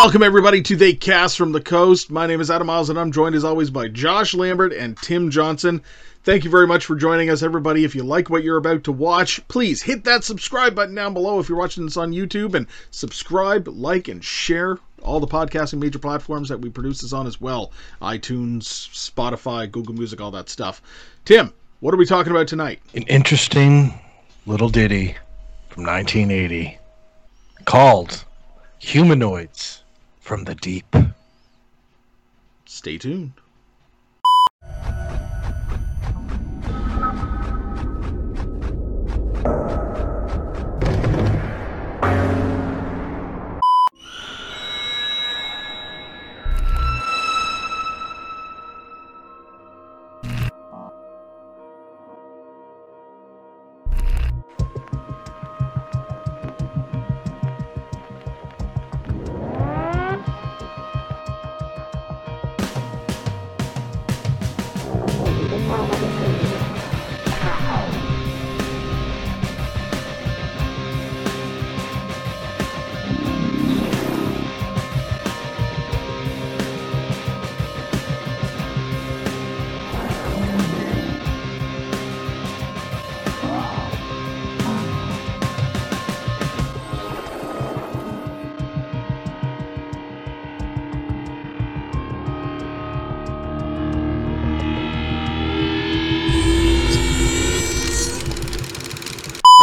Welcome everybody to the Cast from the Coast. My name is Adam Miles and I'm joined as always by Josh Lambert and Tim Johnson. Thank you very much for joining us, everybody. If you like what you're about to watch, please hit that subscribe button down below if you're watching this on YouTube and subscribe, like, and share all the podcasting major platforms that we produce this on as well iTunes, Spotify, Google Music, all that stuff. Tim, what are we talking about tonight? An interesting little ditty from 1980 called Humanoids from the Deep. Stay tuned.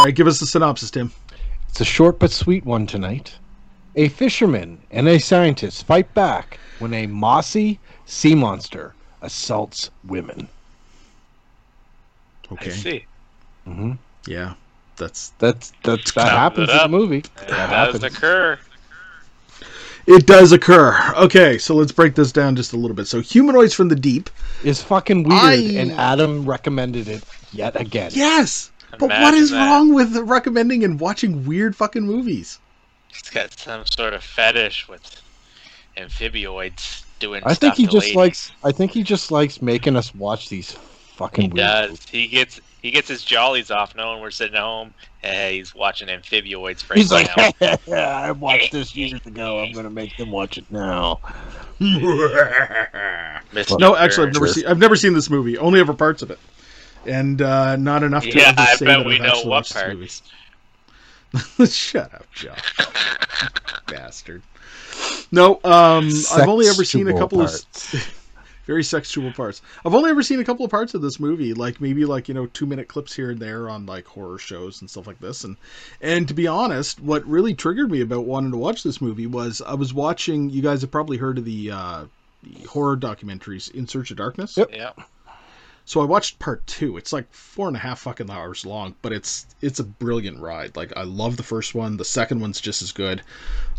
Right, give us the synopsis, Tim. It's a short but sweet one tonight. A fisherman and a scientist fight back when a mossy sea monster assaults women. Okay. I see. hmm Yeah, that's That's that's that happens in the movie. It That does happens. occur. it. Does occur. Okay, so let's break this down just a little bit. So, humanoids from the deep. is fucking weird, I- and Adam recommended it yet again. Yes, but what Imagine is that. wrong with recommending and watching weird fucking movies? He's got some sort of fetish with amphibioids doing I stuff think he to just ladies. likes. I think he just likes making us watch these fucking. He weird does. movies. He gets he gets his jollies off knowing we're sitting at home. Hey, he's watching amphibioids break He's like, down. yeah, I watched this years ago. I'm gonna make them watch it now. No, actually, I've never seen. I've never seen this movie. Only ever parts of it, and uh, not enough to Yeah, ever say that we I've know actually watched this parts. movie. Shut up, Joe. Bastard. No, um, I've only ever seen a couple parts. of very sexual parts. I've only ever seen a couple of parts of this movie, like maybe like you know two minute clips here and there on like horror shows and stuff like this. And and to be honest, what really triggered me about wanting to watch this movie was I was watching. You guys have probably heard of the uh, the horror documentaries In Search of Darkness. Yep. Yeah. So I watched part two. It's like four and a half fucking hours long, but it's it's a brilliant ride. Like I love the first one. The second one's just as good.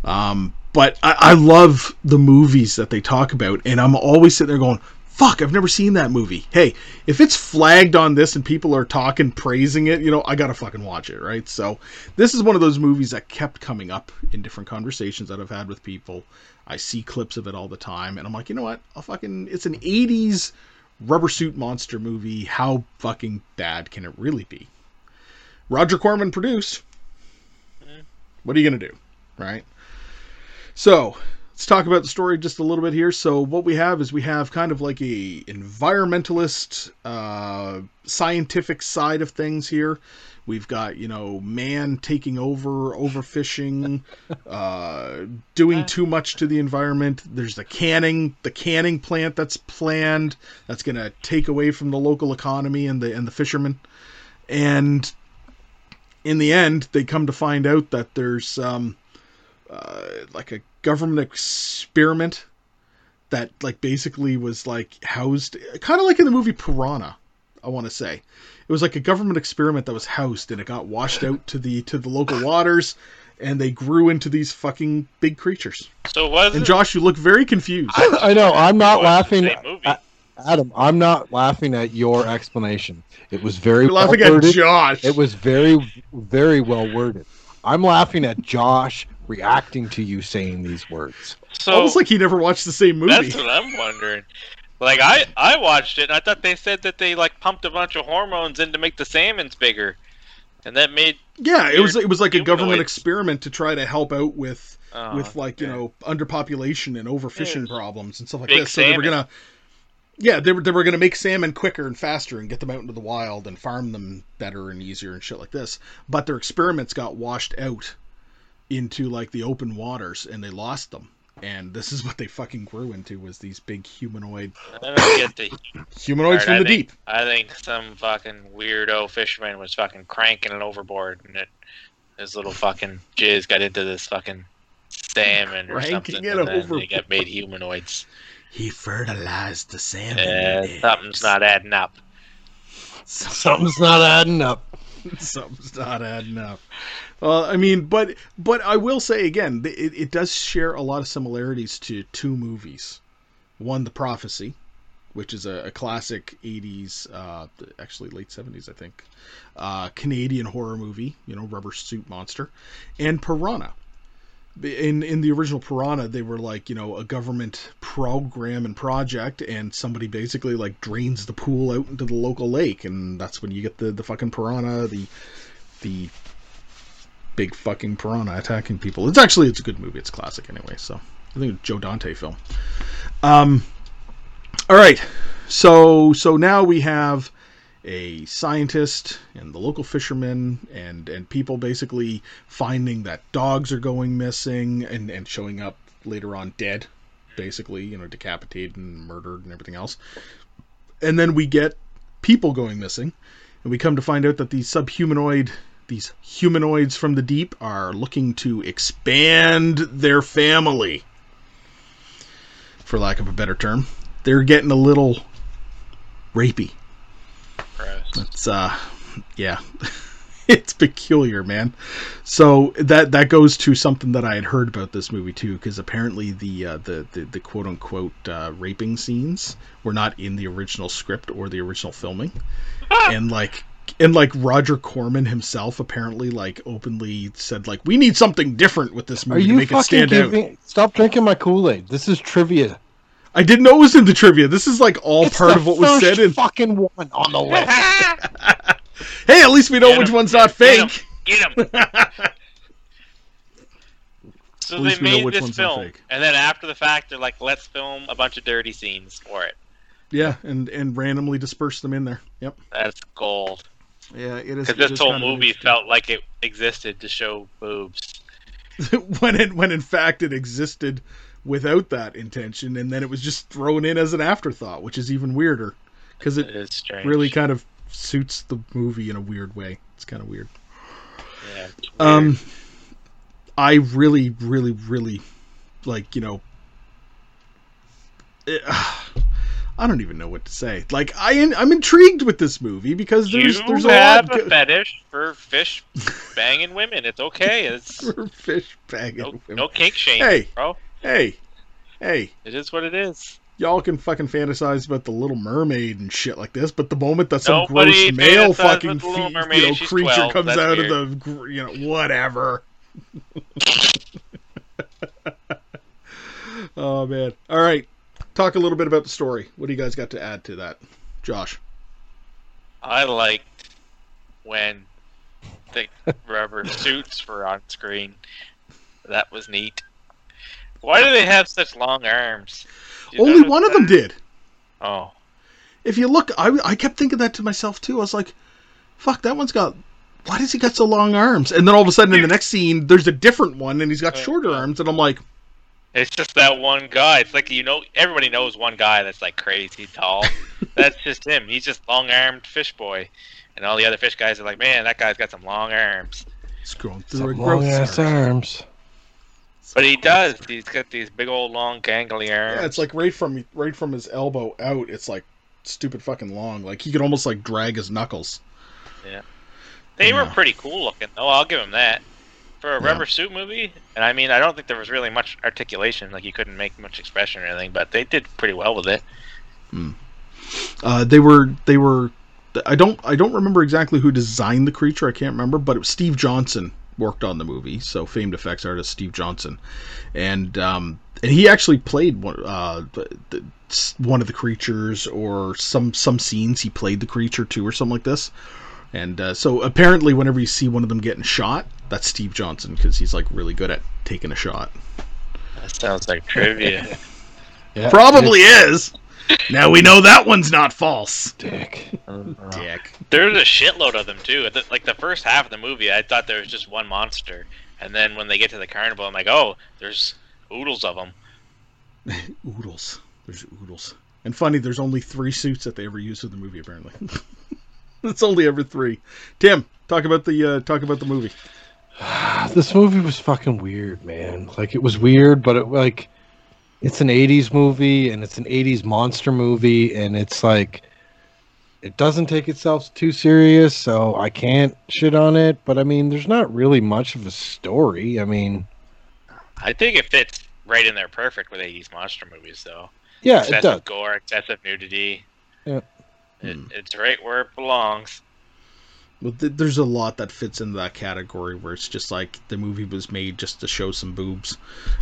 Um, but I, I love the movies that they talk about, and I'm always sitting there going, "Fuck, I've never seen that movie." Hey, if it's flagged on this and people are talking, praising it, you know, I gotta fucking watch it, right? So this is one of those movies that kept coming up in different conversations that I've had with people. I see clips of it all the time, and I'm like, you know what? I'll fucking. It's an '80s rubber suit monster movie. How fucking bad can it really be? Roger Corman produced. What are you gonna do, right? So let's talk about the story just a little bit here. So what we have is we have kind of like a environmentalist, uh, scientific side of things here. We've got you know man taking over, overfishing, uh, doing too much to the environment. There's the canning, the canning plant that's planned that's going to take away from the local economy and the and the fishermen. And in the end, they come to find out that there's um, uh, like a government experiment that like basically was like housed kind of like in the movie Piranha. I want to say it was like a government experiment that was housed and it got washed out to the to the local waters and they grew into these fucking big creatures. So was And it? Josh, you look very confused. I know. I'm not laughing. same Adam, I'm not laughing at your explanation. It was very You're well laughing at worded. Josh. It was very, very well worded. I'm laughing at Josh reacting to you saying these words. so almost like he never watched the same movie. that's what I'm wondering. Like I I watched it and I thought they said that they like pumped a bunch of hormones in to make the salmons bigger, and that made Yeah, it was it was like a government humanoids. experiment to try to help out with Oh, with like you know underpopulation and overfishing Yeah. problems and stuff like Big this. So they were gonna, yeah, they were they were gonna make salmon quicker and faster and get them out into the wild and farm them better and easier and shit like this. But their experiments got washed out into like the open waters and they lost them. And this is what they fucking grew into was these big humanoid I don't get the. humanoids Alright, from I the think- deep. I think some fucking weirdo fisherman was fucking cranking it overboard, and it, his little fucking jizz got into this fucking salmon or Cranking something, it and then they got made humanoids. He fertilized the salmon. Uh, something's not adding up. Something's not adding up. Something's not adding up. I mean, but but I will say again, it, it does share a lot of similarities to two movies. One, The Prophecy, which is a, a classic '80s, uh, actually late '70s, I think, uh, Canadian horror movie. You know, rubber suit monster, and Piranha. In in the original Piranha, they were like you know a government program and project, and somebody basically like drains the pool out into the local lake, and that's when you get the the fucking piranha, the the big fucking piranha attacking people. It's actually it's a good movie. It's classic anyway. So I think Joe Dante film. Um, all right, so so now we have a scientist and the local fishermen and and people basically finding that dogs are going missing and and showing up later on dead basically you know decapitated and murdered and everything else. And then we get people going missing and we come to find out that these subhumanoid these humanoids from the deep are looking to expand their family. For lack of a better term they're getting a little rapey Gross. it's uh yeah. it's peculiar, man. So that that goes to something that I had heard about this movie too, because apparently the, uh, the the the quote unquote uh, raping scenes were not in the original script or the original filming, and like and like Roger Corman himself apparently like openly said like we need something different with this Are movie to you make it fucking stand out. Stop drinking my Kool Aid. This is trivia. I didn't know it was in the trivia. This is like all It's part of what was first said in. fucking one on the list. Hey, at least we know Get which 'em, one's not get 'em, fake. Get him. So they least we know made this film, and then after the fact, they're like, "Let's film a bunch of dirty scenes for it." Yeah, and and randomly disperse them in there. Yep. That's gold. Yeah, it is. Because this whole movie felt like it existed to show boobs. when it when in fact it existed without that intention, and then it was just thrown in as an afterthought, which is even weirder because It really kind of suits the movie in a weird way. It's kind of weird. Yeah, weird. Um, I really, really, really like you know. it- I don't even know what to say. Like I, I'm intrigued with this movie because there's you there's a have lot a fetish for fish banging women. It's okay. It's for fish banging. no, women. no kink shame, Hey. bro. Hey, hey, It is what it is. y'all can fucking fantasize about the Little Mermaid and shit like this, but the moment that some Nobody gross male fucking with the Little fe- Mermaid, you know, creature 12, comes that's out weird. of the you know whatever. oh man! All right, talk a little bit about the story. What do you guys got to add to that, Josh? I liked when the rubber suits were on screen. That was neat. Why do they have such long arms? You Only notice one of them did. Oh, If you look, I I kept thinking that to myself too. I was like, "Fuck, that one's got." Why does he got so long arms? And then all of a sudden, in the next scene, there's a different one, and he's got Uh, shorter uh. arms, and I'm like, it's just that one guy. It's like you know, everybody knows one guy that's like crazy tall. that's just him. He's just long-armed fish boy, and all the other fish guys are like, man, that guy's got some long arms. scrolling through Some a growth long ass spurt. arms. But he does. He's got these big old long gangly arms. Yeah, it's like right from right from his elbow out. It's like stupid fucking long. Like he could almost like drag his knuckles. Yeah, they were pretty cool looking. Oh, I'll give him that. For a Yeah. rubber suit movie, and I mean, I don't think there was really much articulation. Like you couldn't make much expression or anything, but they did pretty well with it. Uh, they were they were. I don't I don't remember exactly who designed the creature. I can't remember, but it was Steve Johnson worked on the movie. So famed effects artist Steve Johnson, and um, and he actually played one uh the, the, one of the creatures or some some scenes he played the creature too or something like this. And uh, so apparently, whenever you see one of them getting shot, that's Steve Johnson because he's like really good at taking a shot. That sounds like trivia. Yeah, Probably is. Now we know that one's not false. Dick. Dick. There's a shitload of them too. Like the first half of the movie, I thought there was just one monster, and then when they get to the carnival, I'm like, oh, there's oodles of them. Oodles. There's oodles. And funny, there's only three suits that they ever use in the movie. Apparently, it's only ever three. Tim, talk about the uh, talk about the movie. this movie was fucking weird, man. Like it was weird, but it like it's an 80s movie and it's an 80s monster movie and it's like it doesn't take itself too serious, so I can't shit on it, but I mean there's not really much of a story. I mean, I think it fits right in there perfect with 80s monster movies, though. yeah, it does. gore, excessive nudity. Yeah. It, Hmm. It's right where it belongs. But th- there's a lot that fits into that category where it's just like the movie was made just to show some boobs,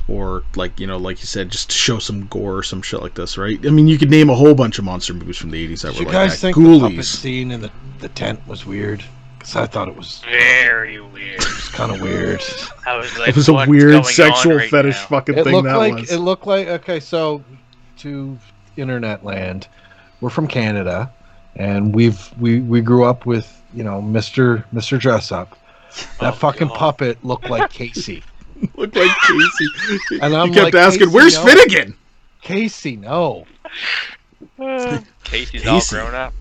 or like you know, like you said, just to show some gore or some shit like this, right? I mean, you could name a whole bunch of monster movies from the '80s that Did were you like guys that. think the puppet scene in the, the tent was weird? Because I thought it was Very weird. It was kind of weird. I was like, it was a weird sexual right fetish now?" fucking it thing looked that like was. it looked like okay so to internet land we're from canada and we've we we grew up with you know mr mr dress up that Oh, fucking God. puppet looked like casey looked like Casey. And I'm you kept like, asking, Casey, "Where's no." Finnegan?" casey no Casey's Casey. all grown up.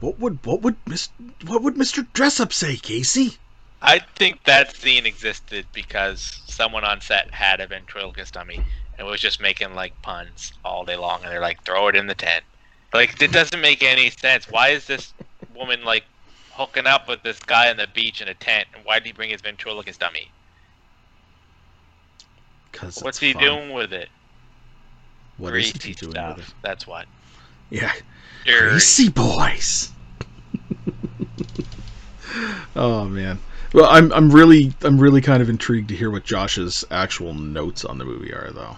What would what would Miss what would Mister Dress Up say, Casey? I think that scene existed because someone on set had a ventriloquist dummy and was just making like puns all day long, and they're like, "Throw it in the tent." Like it doesn't make any sense. Why is this woman like hooking up with this guy on the beach in a tent? And why did he bring his ventriloquist dummy? Because What's he doing with it? What is Greasy he doing stuff. with it? That's what. Yeah, Dirty. Greasy boys. oh man. Well, I'm I'm really I'm really kind of intrigued to hear what Josh's actual notes on the movie are, though.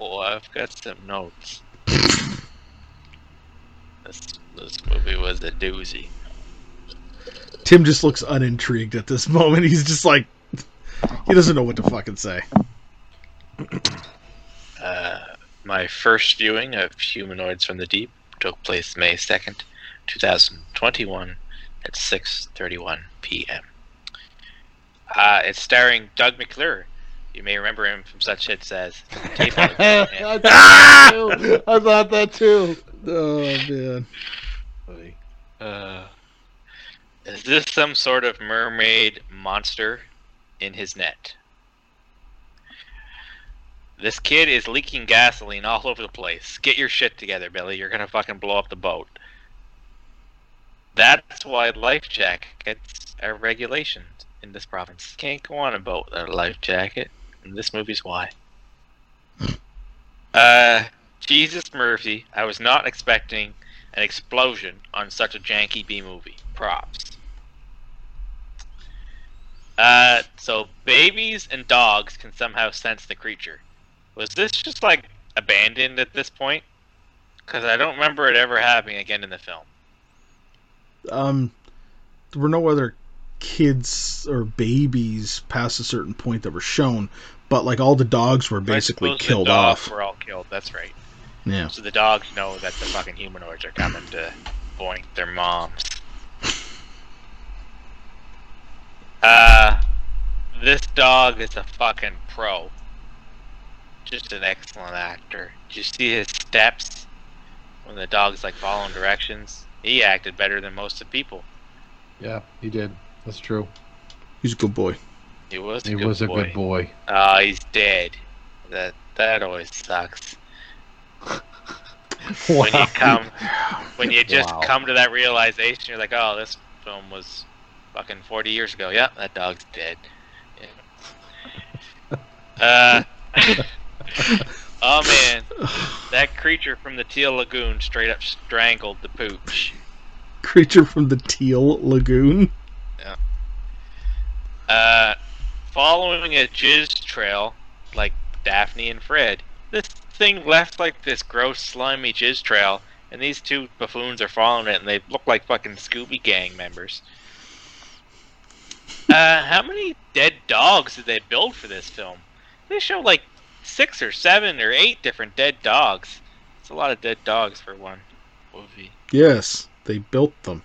Well, I've got some notes. this this movie was a doozy. Tim just looks unintrigued at this moment. He's just like he doesn't know what to fucking say. Uh, my first viewing of Humanoids from the Deep took place May 2nd, 2021 at 6:31 p.m. Uh, it's starring Doug McClure. You may remember him from such hits as Tape on the I thought that. I thought that too. Oh man. Uh, is this some sort of mermaid monster in his net? This kid is leaking gasoline all over the place. Get your shit together, Billy. You're gonna fucking blow up the boat. That's why life jackets are regulations in this province. Can't go on a boat without a life jacket. And this movie's why. Uh, Jesus Murphy, I was not expecting an explosion on such a janky B movie. Props. Uh, so babies and dogs can somehow sense the creature. Was this just like abandoned at this point? Because I don't remember it ever happening again in the film. Um, there were no other kids or babies past a certain point that were shown, but like all the dogs were basically killed dogs off. Were all killed. That's right. Yeah. So the dogs know that the fucking humanoids are coming to boink their moms. Uh, this dog is a fucking pro. Just an excellent actor. Did you see his steps when the dog's like following directions? He acted better than most of the people. Yeah, he did. That's true. He's a good boy. He was a He good was a boy. good boy. Ah, he's dead. That that always sucks. When you come, when you just Wow. come to that realization, you're like, oh, this film was fucking 40 years ago. Yeah, that dog's dead. Yeah. Uh, oh man, that creature from the Teal Lagoon straight up strangled the pooch. Creature from the Teal Lagoon. Yeah. Uh, following a jizz trail like Daphne and Fred, this thing left like this gross, slimy jizz trail, and these two buffoons are following it, and they look like fucking Scooby Gang members. Uh, how many dead dogs did they build for this film? They show like six or seven or eight different dead dogs. It's a lot of dead dogs for one movie. Yes, they built them.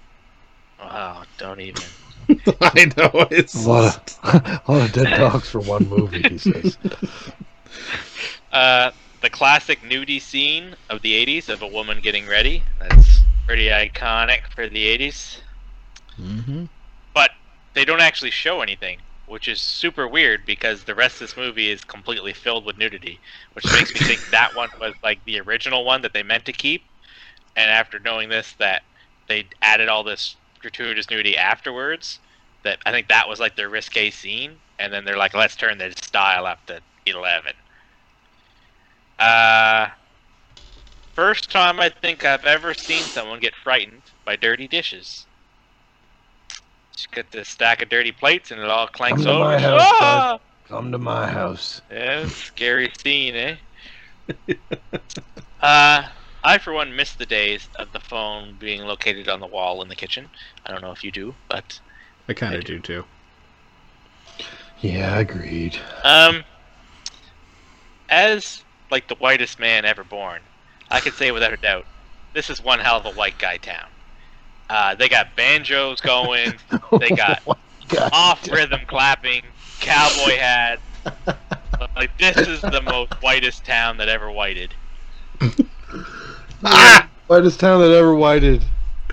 Wow, don't even. I know it's A lot of a lot of dead dogs for one movie. He says. Uh, the classic nudie scene of the 80s of a woman getting ready. That's pretty iconic for the 80s. hmm But they don't actually show anything, which is super weird because the rest of this movie is completely filled with nudity, which makes me think that one was like the original one that they meant to keep. And after knowing this, that they added all this gratuitous nudity afterwards, that I think that was like their risque scene, and then they're like, let's turn the style up to 11. Uh, first time I think I've ever seen someone get frightened by dirty dishes. Just get this stack of dirty plates and it all clanks Come to over. my house, Ah! Come to my house. Yeah, scary scene, eh? uh, I for one miss the days of the phone being located on the wall in the kitchen. I don't know if you do, but I kind I of do too. Yeah, agreed. um, as like the whitest man ever born, I could say without a doubt, this is one hell of a white guy town. Uh, they got banjos going, They got God. off rhythm clapping, cowboy hats. Like this is the most whitest town that ever whited. ah! Whitest town that ever whited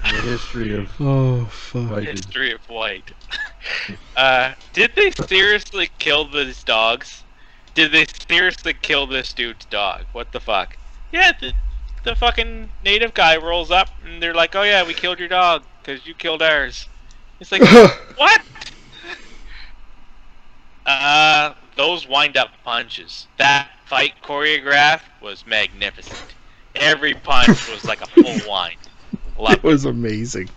in the history of Oh fuck! whited. History of white. uh, did they seriously kill these dogs? Did they seriously kill this dude's dog? What the fuck? Yeah, the, the fucking native guy rolls up and they're like, "Oh yeah, we killed your dog because you killed ours." It's like, what? Uh, those wind-up punches. That fight choreograph was magnificent. Every punch was like a full wind. Love it was amazing.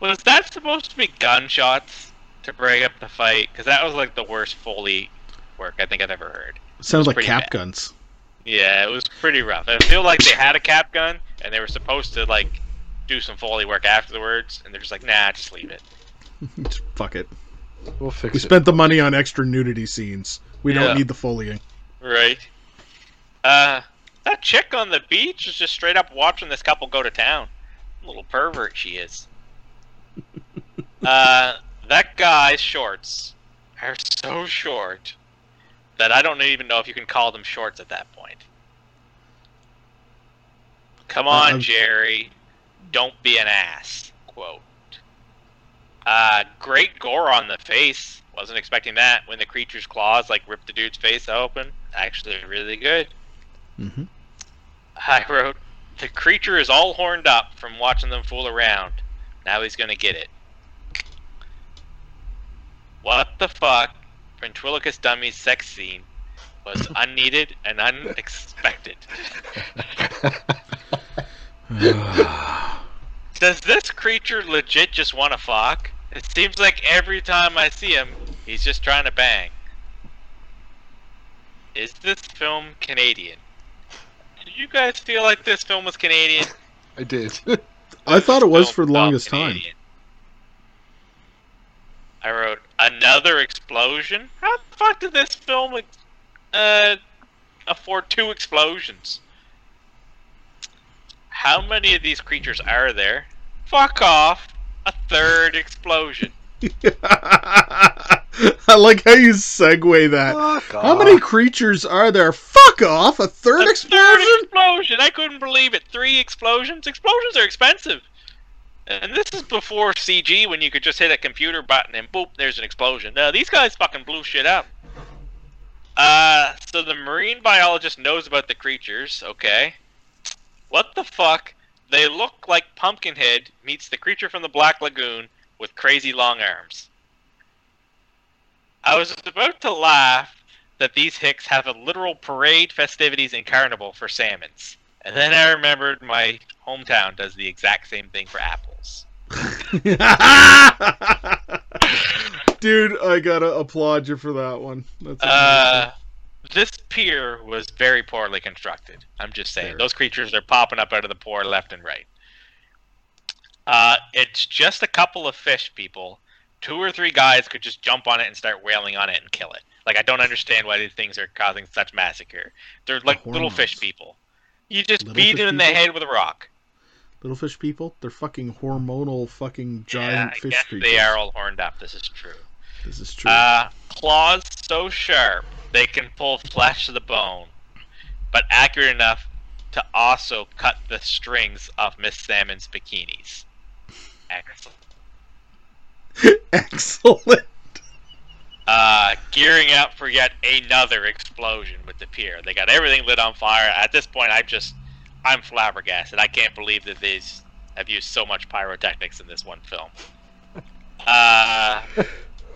Was that supposed to be gunshots to break up the fight? Because that was like the worst Foley work I think I've ever heard. Sounds like cap bad. guns. Yeah, it was pretty rough. I feel like they had a cap gun and they were supposed to like do some Foley work afterwards, and they're just like, nah, just leave it. Just Fuck it. We'll fix We it. spent the money on extra nudity scenes. We Yeah. don't need the foleying. Right. Uh, that chick on the beach is just straight up watching this couple go to town. Little pervert she is. uh, that guy's shorts are so short that I don't even know if you can call them shorts at that point. Come on, Uh, Jerry. Don't be an ass. Quote. Uh, great gore on the face. Wasn't expecting that when the creature's claws like rip the dude's face open. Actually, really good. hmm I wrote, the creature is all horned up from watching them fool around. Now he's gonna get it. What the fuck? Ventriloquist Dummy's sex scene was unneeded and unexpected. Does this creature legit just want to fuck? It seems like every time I see him, he's just trying to bang. Is this film Canadian? Did you guys feel like this film was Canadian? I did. I thought it was for the longest time. I wrote another explosion. How the fuck did this film uh, afford two explosions? How many of these creatures are there? Fuck off! A third explosion. I like how you segue that. Fuck How many off. creatures are there? Fuck off! A third a explosion? third explosion! I couldn't believe it. Three explosions. Explosions are expensive. And this is before CG when you could just hit a computer button and boop, there's an explosion. Now these guys fucking blew shit up. Uh, so the marine biologist knows about the creatures, okay. What the fuck? They look like Pumpkinhead meets the creature from the Black Lagoon with crazy long arms. I was about to laugh that these hicks have a literal parade, festivities, and carnival for salmons. And then I remembered my hometown does the exact same thing for apples. Dude, I gotta applaud you for that one. That's Uh, this pier was very poorly constructed. I'm just saying. Fair. Those creatures are popping up out of the pour left and right. Uh, it's just a couple of fish people, two or three guys could just jump on it and start wailing on it and kill it. Like I don't understand why these things are causing such massacre. They're like little fish people. You just beat them in the head with a rock. Little fish people, they're fucking hormonal fucking giant yeah, fish creatures. they are all horned up. This is true. This is true. Uh, claws so sharp they can pull flesh to the bone, but accurate enough to also cut the strings of Miss Salmon's bikinis. Excellent. Excellent. Uh, gearing up for yet another explosion with the pier. They got everything lit on fire. At this point, I'm just, I'm flabbergasted. I can't believe that these have used so much pyrotechnics in this one film. Uh,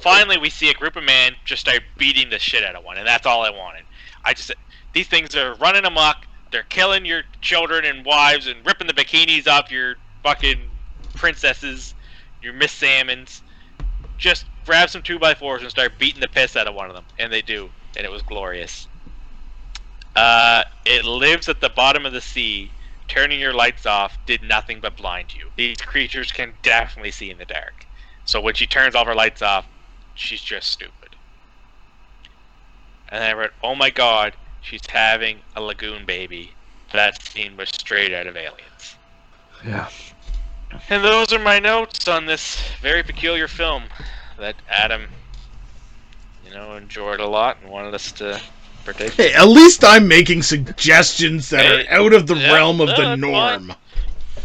finally, we see a group of men just start beating the shit out of one, and that's all I wanted. I just, these things are running amok. They're killing your children and wives and ripping the bikinis off your fucking princesses, your Miss Salmons just grab some two by fours and start beating the piss out of one of them, and they do, and it was glorious. Uh, it lives at the bottom of the sea. Turning your lights off did nothing but blind you. These creatures can definitely see in the dark. So when she turns all her lights off, she's just stupid. And I read, "Oh my God, she's having a lagoon baby." That scene was straight out of Aliens. Yeah. And those are my notes on this very peculiar film that Adam, you know, enjoyed a lot and wanted us to partake. Hey, at least I'm making suggestions that Hey, are out of the yeah, realm of no, the that's norm.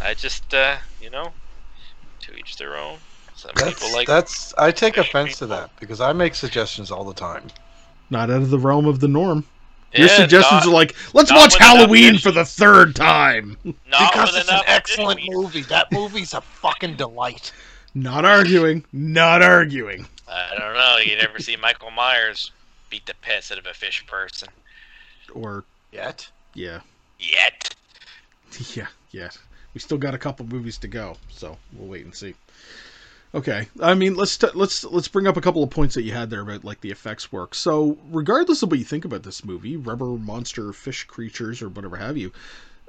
I just, uh, you know, to each their own. Some That's, people like that's I take fish offense to that because I make suggestions all the time. Not out of the realm of the norm. Your Yeah, suggestions not, are like, let's watch Halloween for the third time. not because it's an excellent fish. movie. That movie's a fucking delight. Not arguing. Not arguing. I don't know. You never see Michael Myers beat the piss out of a fish person Or, Yet. yeah. yet. Yeah, yeah. We still got a couple movies to go, so we'll wait and see. Okay, I mean, let's t- let's let's bring up a couple of points that you had there about like the effects work. So, regardless of what you think about this movie, rubber monster fish creatures or whatever have you,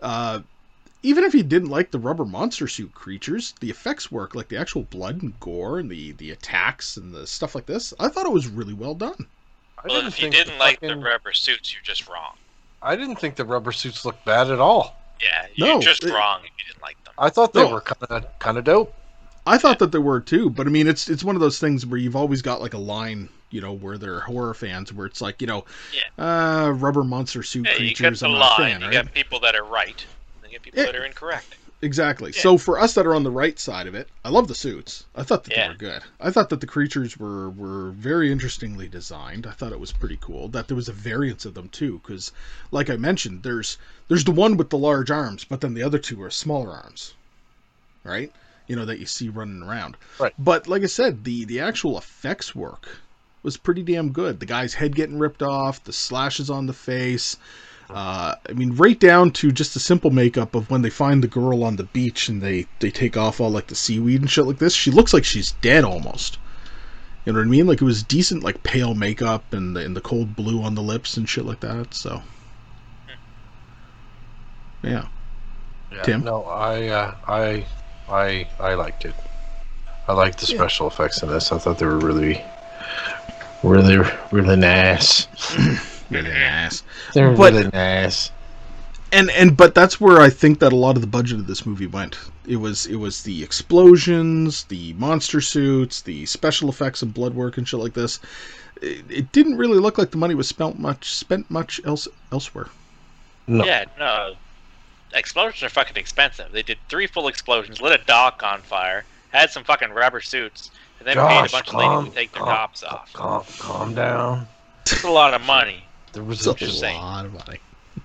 uh, even if you didn't like the rubber monster suit creatures, the effects work, like the actual blood and gore and the the attacks and the stuff like this, I thought it was really well done. I Well, if you didn't like the rubber suits, you're just wrong. I didn't think the rubber suits looked bad at all. Yeah, you're No, just it- wrong if you didn't like them. I thought they No. were kind of kind of dope. I thought that there were too, but I mean, it's it's one of those things where you've always got like a line, you know, where there are horror fans, where it's like, you know, uh, rubber monster suit Yeah, you got creatures. the I'm not a line. fan, you right? got people that are right. and You got people Yeah. that are incorrect. Exactly. Yeah. So for us that are on the right side of it, I love the suits. I thought that Yeah. they were good. I thought that the creatures were were very interestingly designed. I thought it was pretty cool that there was a variance of them too, because like I mentioned, there's there's the one with the large arms, but then the other two are smaller arms, right? You know that you see running around. Right. But like I said, the the actual effects work was pretty damn good. The guy's head getting ripped off, the slashes on the face. Uh, I mean, right down to just the simple makeup of when they find the girl on the beach and they they take off all like the seaweed and shit like this. She looks like she's dead almost. You know what I mean? Like it was decent, like pale makeup and the, and the cold blue on the lips and shit like that. So, yeah, Yeah, Tim? No, I uh, I I I liked it. I liked the Yeah. special effects in this. I thought they were really, really, really nice. really nice. They're But- really nice. and and but that's where I think that a lot of the budget of this movie went. It was it was the explosions, the monster suits, the special effects and blood work and shit like this. It, it didn't really look like the money was spent much spent much else elsewhere. No. Yeah, no. Explosions are fucking expensive. They did three full explosions, lit a dock on fire, had some fucking rubber suits, and then paid a Josh, bunch of ladies calm, to take their calm, tops off. Calm, calm down. It's a lot of money. There was It's a a saying. lot of money.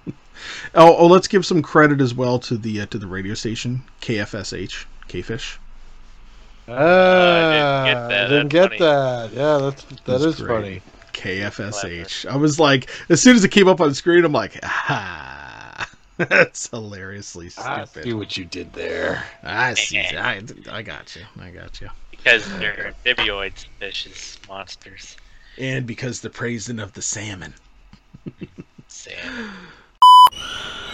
oh, oh, let's give some credit as well to the uh, to the radio station KFSH Kfish. Ah, I didn't get that. Didn't get that. Yeah, that's that That's is great. funny. KFSH. I was like, as soon as it came up on the screen, I'm like, ah, that's hilariously stupid. I stupid. see what you did there. I see. I, I got you. I got you. Because they're amphibians, fishes, monsters. And because the praising of the salmon. Sam.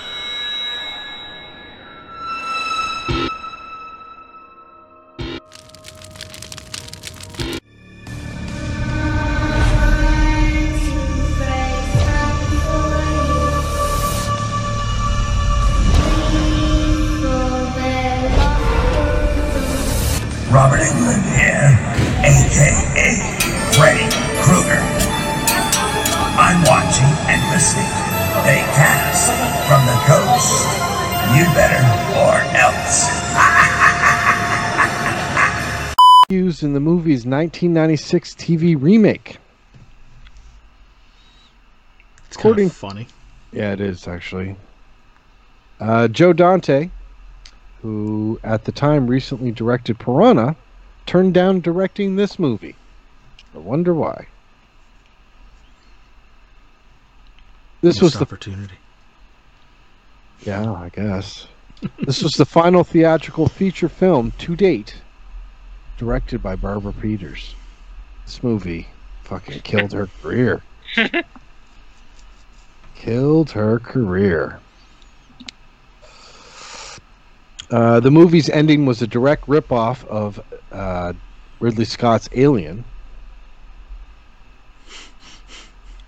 Used in the movie's 1996 TV remake. It's According- kind of funny. Yeah, it is actually. Uh, Joe Dante, who at the time recently directed Piranha, turned down directing this movie. I wonder why. This was the opportunity. yeah, I guess. this was the final theatrical feature film to date, directed by Barbara Peters. This movie fucking killed her career. killed her career. Uh, the movie's ending was a direct ripoff of uh, Ridley Scott's Alien,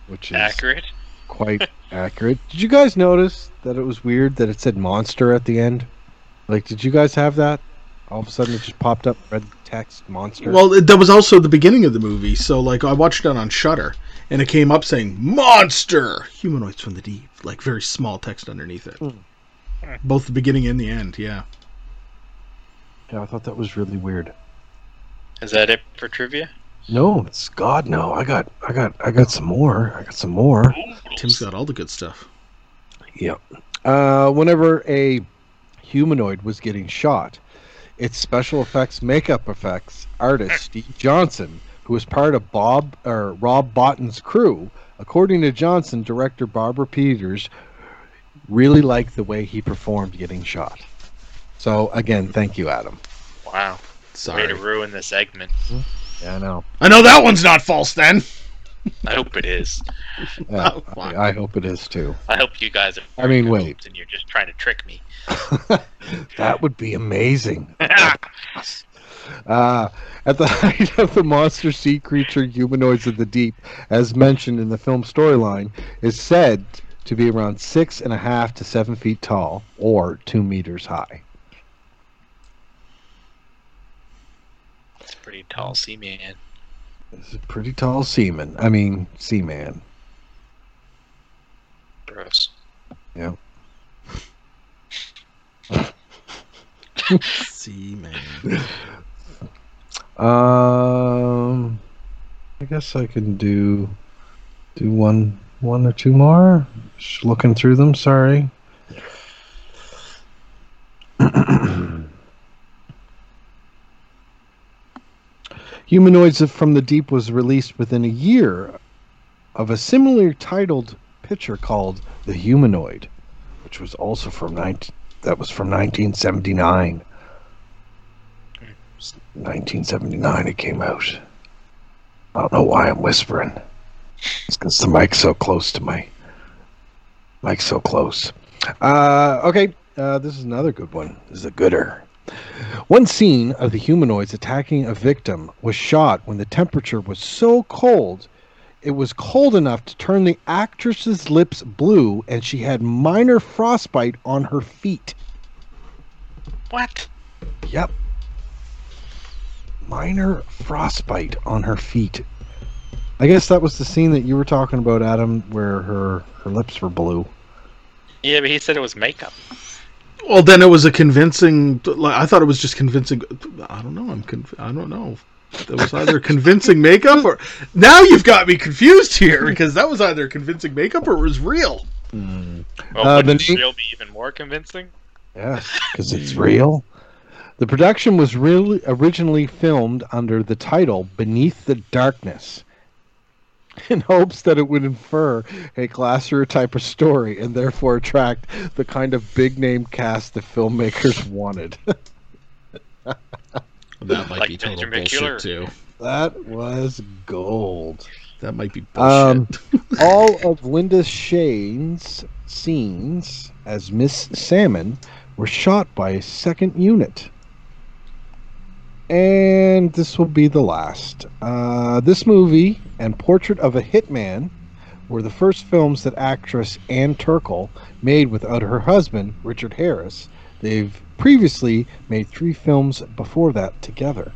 which is Accurate. quite accurate. Did you guys notice that it was weird that it said monster at the end? Like, did you guys have that? All of a sudden, it just popped up red text monster. Well, it, that was also the beginning of the movie. So, like, I watched it on Shudder, and it came up saying "Monster Humanoids from the Deep," like very small text underneath it. Hmm. Both the beginning and the end. Yeah. yeah, I thought that was really weird. Is that it for trivia? No, it's God. No, I got, I got, I got some more. I got some more. Tim's got all the good stuff. Yep. Uh, whenever a humanoid was getting shot, its special effects, makeup effects artist Steve Johnson, who was part of Bob or Rob Bottin's crew, according to Johnson, director Barbara Peters really liked the way he performed getting shot. So again, thank you, Adam. Wow. Way Sorry. to ruin the segment. Yeah, I know. I know that one's not false. Then. I hope it is. Yeah, Oh. I, I hope it is too. I hope you guys are. I mean, very wait. And you're just trying to trick me. That would be amazing. Uh, at the height of the monster sea creature humanoids of the deep, as mentioned in the film storyline, is said to be around six and a half to seven feet tall or two meters high. It's pretty tall sea man. This is a pretty tall seaman. I mean, seaman. Gross. See, man. Um, I guess I can do do one one or two more. Just looking through them. Sorry. Humanoids from the Deep was released within a year of a similarly titled picture called The Humanoid, which was also from 19, that was from 1979. 1979 it came out. I don't know why I'm whispering. It's because the mic's so close to my mic's so close. Uh, okay, uh, this is another good one. This is a gooder. One scene of the humanoids attacking a victim was shot when the temperature was so cold it was cold enough to turn the actress's lips blue and she had minor frostbite on her feet. What? Yep. Minor frostbite on her feet. I guess that was the scene that you were talking about, Adam, where her her lips were blue. Yeah, but he said it was makeup. Well, then it was a convincing. like, I thought it was just convincing. I don't know. I'm. Conv- I don't know. That was either convincing makeup or now you've got me confused here because that was either convincing makeup or it was real. Well, Uh, would the the name- real be even more convincing? Yes, because it's real. The production was really originally filmed under the title Beneath the Darkness in hopes that it would infer a classier type of story and therefore attract the kind of big name cast the filmmakers wanted. That might Like be total Ginger bullshit McKeeler. too. that was gold. That might be bullshit. Um, all of Linda Shayne's scenes as Miss Salmon were shot by a second unit. And this will be the last. Uh, this movie and Portrait of a Hitman were the first films that actress Ann Turkel made without her husband, Richard Harris. They've previously made three films before that together.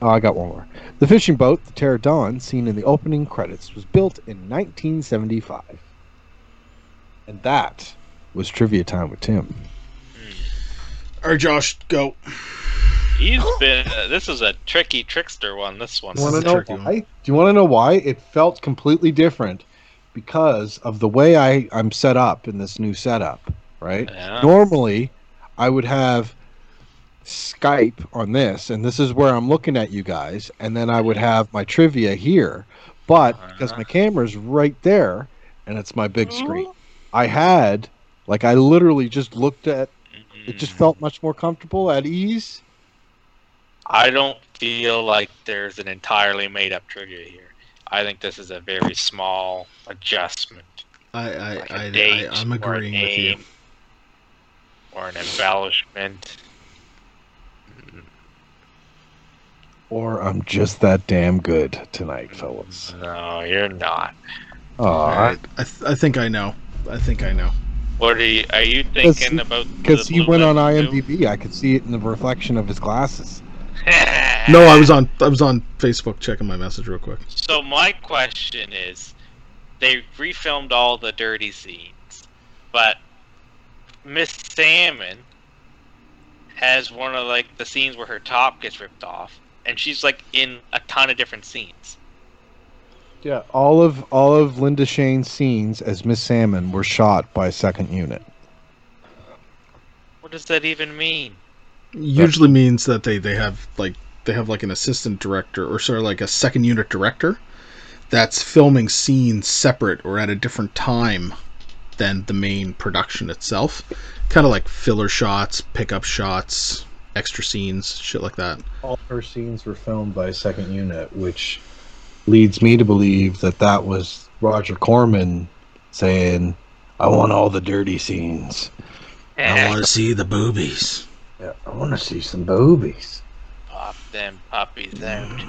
Oh, I got one more. The fishing boat, the Terra Dawn, seen in the opening credits, was built in 1975. And that was trivia time with Tim. All right, Josh, go. He's been. Uh, this is a tricky trickster one. This one. You want to know tricky one. why? Do you want to know why? It felt completely different because of the way I, I'm set up in this new setup, right? Yeah. Normally, I would have Skype on this, and this is where I'm looking at you guys, and then I would have my trivia here. But because Uh-huh. my camera's right there, and it's my big screen, I had, like, I literally just looked at it, just Mm. felt much more comfortable, at ease. I don't feel like there's an entirely made up trivia here. I think this is a very small adjustment. I, I, Like a I, date I, I'm or a agreeing with you. Or an embellishment. Or I'm just that damn good tonight, mm, fellas. No, you're not. Oh, All right, I, th- I think I know. I think I know. What are you? Are you Because thinking he- about? because he went on Lemon too? IMDb, I could see it in the reflection of his glasses. No, I was on. I was on Facebook checking my message real quick. So my question is, they refilmed all the dirty scenes, but Miss Salmon has one of like the scenes where her top gets ripped off, and she's like in a ton of different scenes. Yeah, all of all of Linda Shayne's scenes as Miss Salmon were shot by second unit. What does that even mean? Usually means that they they have like they have like an assistant director or sort of like a second unit director that's filming scenes separate or at a different time than the main production itself. Kind of like filler shots, pickup shots, extra scenes, shit like that. All her scenes were filmed by second unit, which leads me to believe that that was Roger Corman saying, "I want all the dirty scenes. I want to see the boobies. Yeah, I want to see some boobies." Pop them puppies out.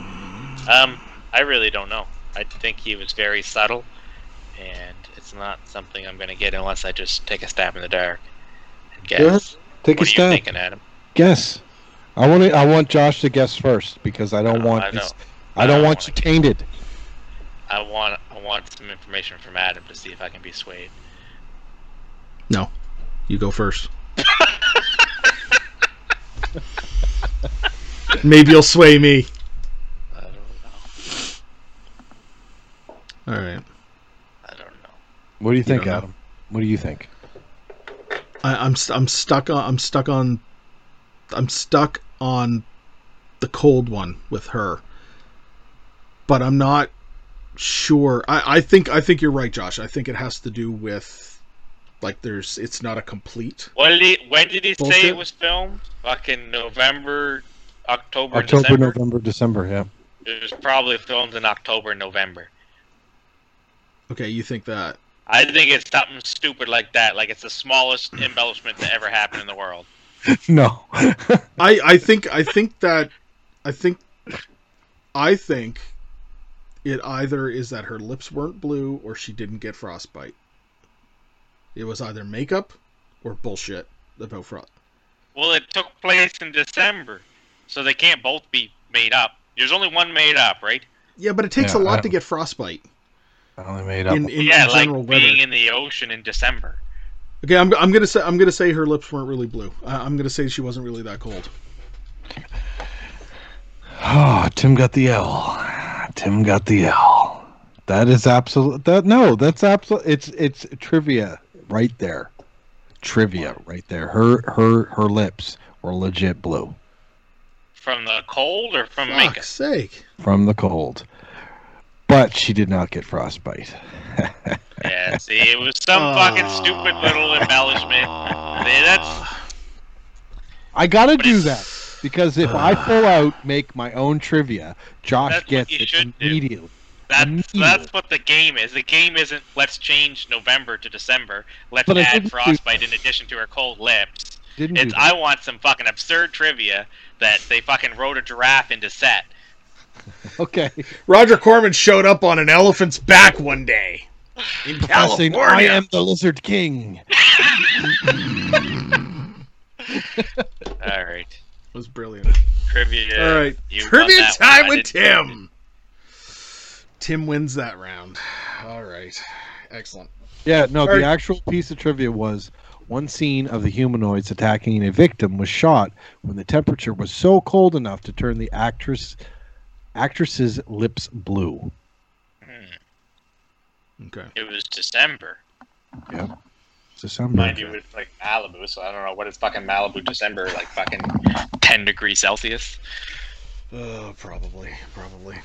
Um, I really don't know. I think he was very subtle, and it's not something I'm gonna get unless I just take a stab in the dark and guess. Yes. Take what a are you stab. thinking, Adam? Guess. I want to, I want Josh to guess first because I don't No, want I this, don't. I don't want don't you wanna tainted. I want I want some information from Adam to see if I can be swayed. No, you go first. Maybe you'll sway me. I don't know. All right. I don't know. What do you think, don't know. Adam? What do you think? I, I'm st- I'm stuck on I'm stuck on I'm stuck on the cold one with her, but I'm not sure. I, I think I think you're right, Josh. I think it has to do with like there's it's not a complete. What did he? When did he say it was filmed? Fucking November, October, October, December. November, December. Yeah. It was probably filmed in October, November. Okay, you think that? I think it's something stupid like that. Like it's the smallest embellishment that ever happened in the world. no. I I think I think that I think I think it either is that her lips weren't blue or she didn't get frostbite. It was either makeup or bullshit about frost. Well, it took place in December, so they can't both be made up. There's only one made up, right? Yeah, but it takes Yeah, a lot to get frostbite I only made up. in, in, yeah, in like general weather. being in the ocean in December. Okay, I'm, I'm gonna say I'm gonna say her lips weren't really blue. I, I'm gonna say she wasn't really that cold. Oh, Tim got the L. Tim got the L. That is absolute. That no, that's absolute. It's it's trivia right there. Trivia right there. Her her her lips were legit blue From the cold or from makeup? Fuck's sake! from the cold, but she did not get frostbite. Yeah, see, it was some fucking stupid little embellishment. See, that's I gotta But do it's- that because if I full out make my own trivia, Josh That's what gets you it should do. immediately. That's that's what the game is. The game isn't let's change November to December. Let's But add frostbite in addition to her cold lips. Didn't It's. I want some fucking absurd trivia that they fucking wrote a giraffe into set. okay. Roger Corman showed up on an elephant's back one day in Saying, I am the Lizard King. All right. was brilliant. Trivia. All right, you trivia time with didn't- Tim. Tim wins that round. All right, excellent. Yeah, no, Sorry. the actual piece of trivia was one scene of the humanoids attacking a victim was shot when the temperature was so cold enough to turn the actress actress's lips blue. Hmm, Okay. It was December. Yeah. December. Mind you, it's like Malibu, so I don't know what is fucking Malibu December, like fucking 10 degrees Celsius. Uh, probably, probably.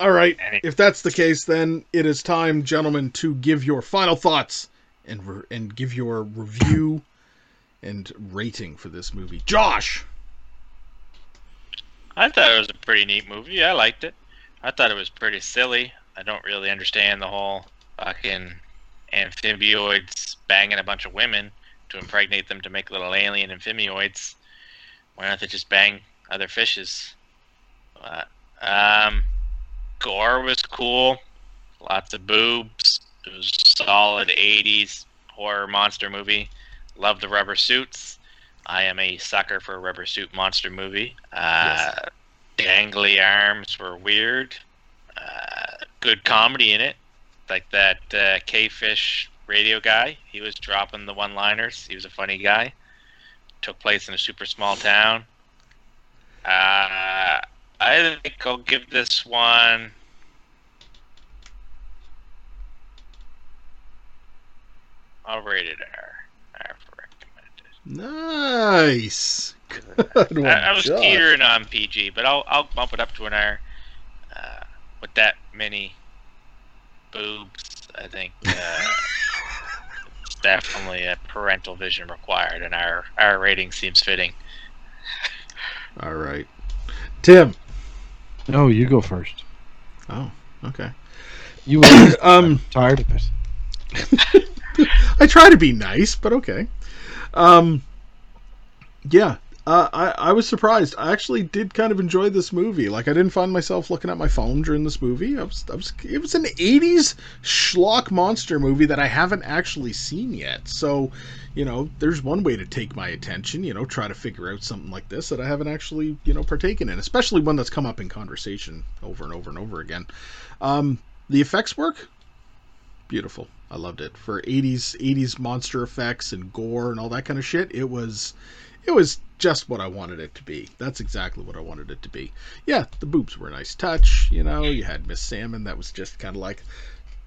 All right. If that's the case, then it is time, gentlemen, to give your final thoughts and re- and give your review and rating for this movie. Josh. I thought it was a pretty neat movie. I liked it. I thought it was pretty silly. I don't really understand the whole fucking amphibioids banging a bunch of women to impregnate them to make little alien amphibioids. Why don't they just bang other fishes? But, um, gore was cool. Lots of boobs. It was solid 80s horror monster movie. Love the rubber suits. I am a sucker for a rubber suit monster movie. Uh, Dangly arms were weird. Uh, good comedy in it, like that uh, K-Fish radio guy. He was dropping the one-liners. He was a funny guy. Took place in a super small town. Uh, I think I'll give this one. I'll rate it R. R for recommended. Nice. Good one, I, I was Josh. teetering on PG, but I'll I'll bump it up to an R. Uh, with that many boobs, I think uh, it's definitely a parental vision required, and our our rating seems fitting. All right. Tim. No, you go first. Oh, okay. You were Um, tired of it. I try to be nice, but okay. Um, yeah, uh, I I was surprised. I actually did kind of enjoy this movie. Like, I didn't find myself looking at my phone during this movie. I was, I was. It was an '80s schlock monster movie that I haven't actually seen yet. So, you know, there's one way to take my attention. You know, try to figure out something like this that I haven't actually, you know, partaken in. Especially one that's come up in conversation over and over and over again. Um, the effects work beautiful. I loved it for 80s 80s monster effects and gore and all that kind of shit. It was it was just what I wanted it to be. That's exactly what I wanted it to be. Yeah, the boobs were a nice touch, you know. You had Miss Salmon that was just kind of like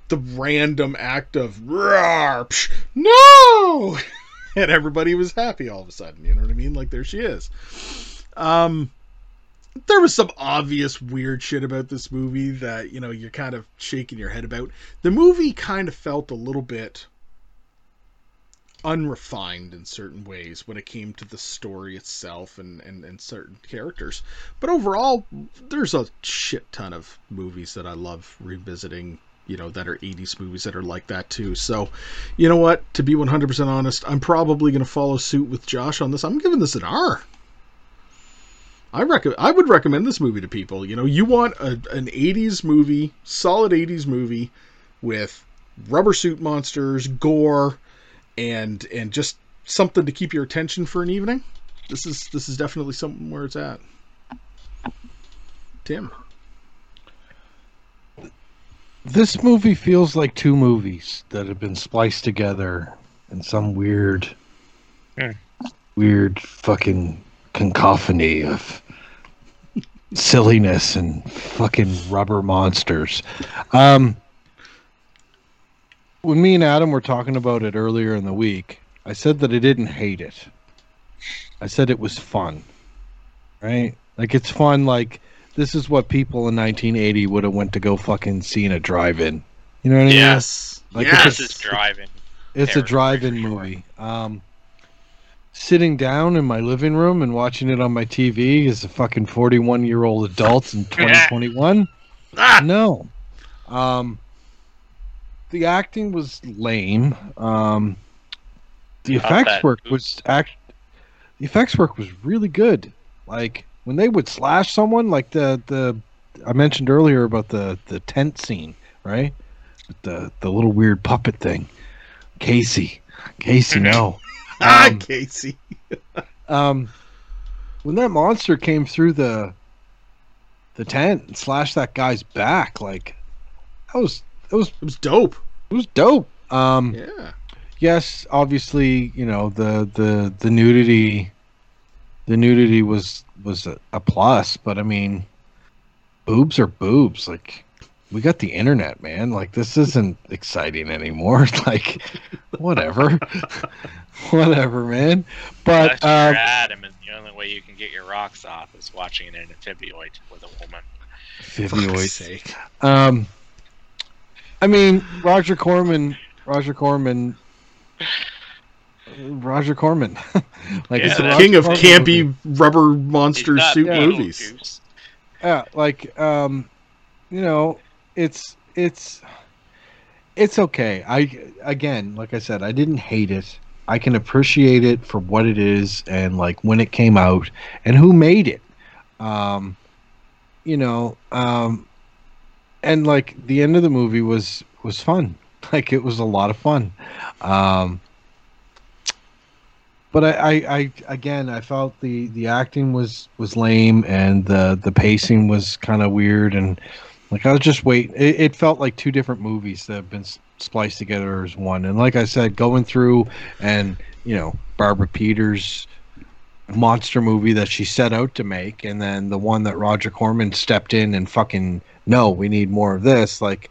the random act of roar, psh, no, and everybody was happy all of a sudden. You know what I mean? Like there she is. Um, there was some obvious weird shit about this movie that you know you're kind of shaking your head about. The movie kind of felt a little bit unrefined in certain ways when it came to the story itself and, and, and certain characters. But overall, there's a shit ton of movies that I love revisiting, you know, that are 80s movies that are like that too. So, you know what? To be 100% honest, I'm probably going to follow suit with Josh on this. I'm giving this an R. I rec- I would recommend this movie to people. You know, you want a, an 80s movie, solid 80s movie with rubber suit monsters, gore, and and just something to keep your attention for an evening. This is this is definitely something where it's at. Tim. This movie feels like two movies that have been spliced together in some weird, Hmm. weird fucking cacophony of silliness and fucking rubber monsters. Um, when me and Adam were talking about it earlier in the week, I said that I didn't hate it. I said it was fun, right? Like it's fun. Like this is what people in 1980 would have went to go fucking see in a drive-in. You know what I mean? Yes. Like, yes. This is driving. It's a drive-in movie. Um, sitting down in my living room and watching it on my TV as a fucking 41-year-old adult in 2021. Ah! No. Um, the acting was lame. Um, the Not effects work was act. The effects work was really good. Like when they would slash someone, like the the I mentioned earlier about the the tent scene, right? With the the little weird puppet thing. Casey, Casey, no. Ah, Um, Casey. um, when that monster came through the the tent and slashed that guy's back, like that was that was It was dope. It was dope. Um, Yeah. yes, obviously, you know the the the nudity, the nudity was was a, a plus, but I mean, boobs are boobs. Like we got the internet, man. Like this isn't exciting anymore. like whatever, whatever, man. But Unless you're um, Adam, and the only way you can get your rocks off is watching an amphiboid with a woman. Fuck's Fibioid. sake. Um, I mean, Roger Corman, Roger Corman, Roger Corman, like Yeah, it's a King of Corman campy movie. rubber monster suit Beetlejuice. movies. Yeah, like um, you know, it's it's it's okay. I again, like I said, I didn't hate it. I can appreciate it for what it is and like when it came out and who made it. Um, you know, um, and like the end of the movie was was fun. Like it was a lot of fun. Um, but I, I, I again I felt the the acting was was lame and the the pacing was kind of weird and like I was just wait it, it felt like two different movies that have been spliced together as one and like I said going through and you know Barbara Peeters monster movie that she set out to make and then the one that Roger Corman stepped in and fucking no we need more of this like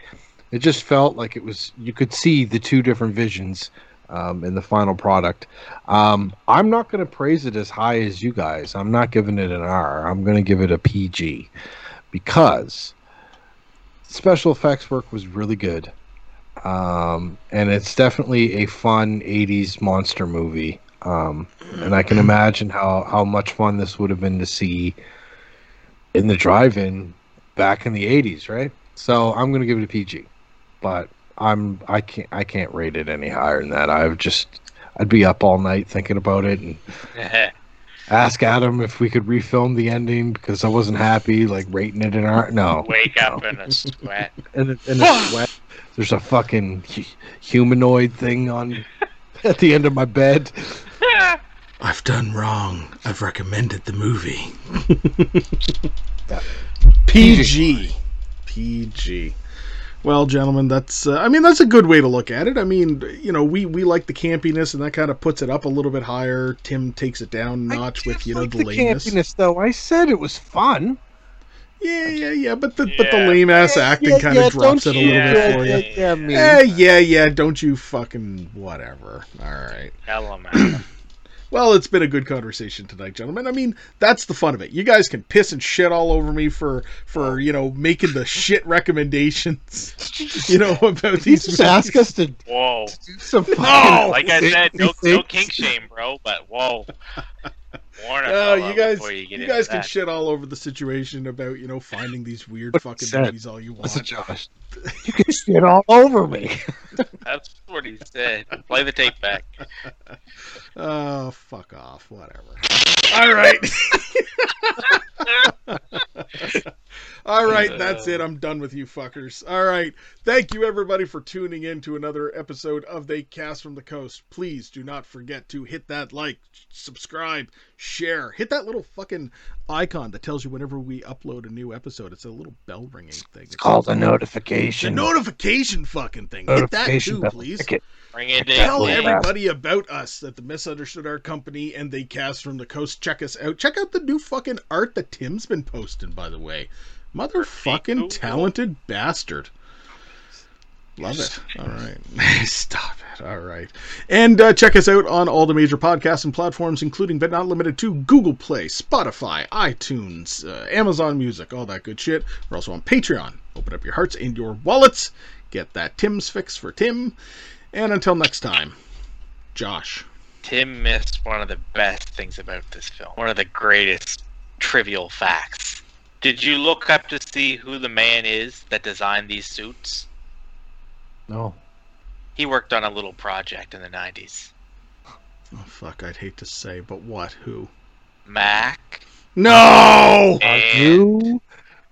it just felt like it was you could see the two different visions um, in the final product um, I'm not going to praise it as high as you guys. I'm not giving it an R. I'm going to give it a PG because special effects work was really good. Um, and it's definitely a fun 80s monster movie. Um, and I can imagine how, how much fun this would have been to see in the drive in back in the 80s, right? So I'm going to give it a PG. But I'm I can't I can't rate it any higher than that. I've just I'd be up all night thinking about it and ask Adam if we could refilm the ending because I wasn't happy, like rating it in our no. Wake up in a sweat. In a, in a sweat. There's a fucking humanoid thing on at the end of my bed. I've done wrong. I've recommended the movie. Yeah. PG. PG. Well, gentlemen, that's uh, I mean that's a good way to look at it. I mean, you know, we we like the campiness and that kind of puts it up a little bit higher. Tim takes it down a notch with, you know, like the the lameness. campiness though. I said it was fun. Yeah, yeah, yeah, but the but the lame ass acting Yeah, kind yeah, of drops it a you- little bit for yeah, you. yeah, me. Eh, yeah, yeah, don't you fucking whatever. All right. Element. Well, it's been a good conversation tonight, gentlemen. I mean, that's the fun of it. You guys can piss and shit all over me for for you know making the shit recommendations. You know about Did you these. just ask us to Whoa. do some fucking No! Like I said, no, no kink shame, bro. But whoa. Warn a Oh, you guys, you you guys can that. shit all over the situation about you know finding these weird What fucking said? movies all you Listen, want. Josh. You can shit all over me. That's what he said. Play the tape back. Oh, fuck off. Whatever. All right. All right, that's it. I'm done with you fuckers. All right. Thank you everybody for tuning in to another episode of They Cast from the Coast. Please do not forget to hit that like, subscribe, share. Hit that little fucking icon that tells you whenever we upload a new episode. It's a little bell ringing thing. It's Called a notification. the notification. notification fucking thing. Hit that too, bell. please. Click. Bring it Tell in. Yeah. everybody about us that the Misunderstood our Company and they cast from the coast. Check us out. Check out the new fucking art that Tim's been posting, by the way. Motherfucking Cool. talented bastard. Love it. All right. Stop it. All right. And uh, check us out on all the major podcasts and platforms, including but not limited to Google Play, Spotify, iTunes, uh, Amazon Music, all that good shit. We're also on Patreon. Open up your hearts and your wallets. Get that Tim's fix for Tim. And until next time, Josh. Tim missed one of the best things about this film. One of the greatest trivial facts. Did you look up to see who the man is that designed these suits? No. He worked on a little project in the 90s. Oh, fuck, I'd hate to say, but what? Who? Mac No! Are and you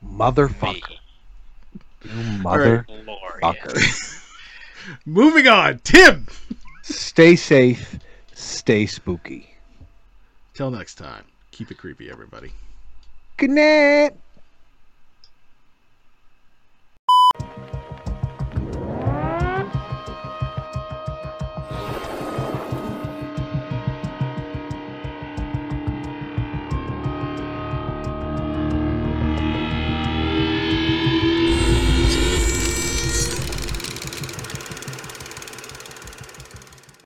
motherfucker? me. You motherfucker. Glorious. Moving on. Tim! Stay safe. Stay spooky. Till next time, keep Keep it creepy, everybody. Good night.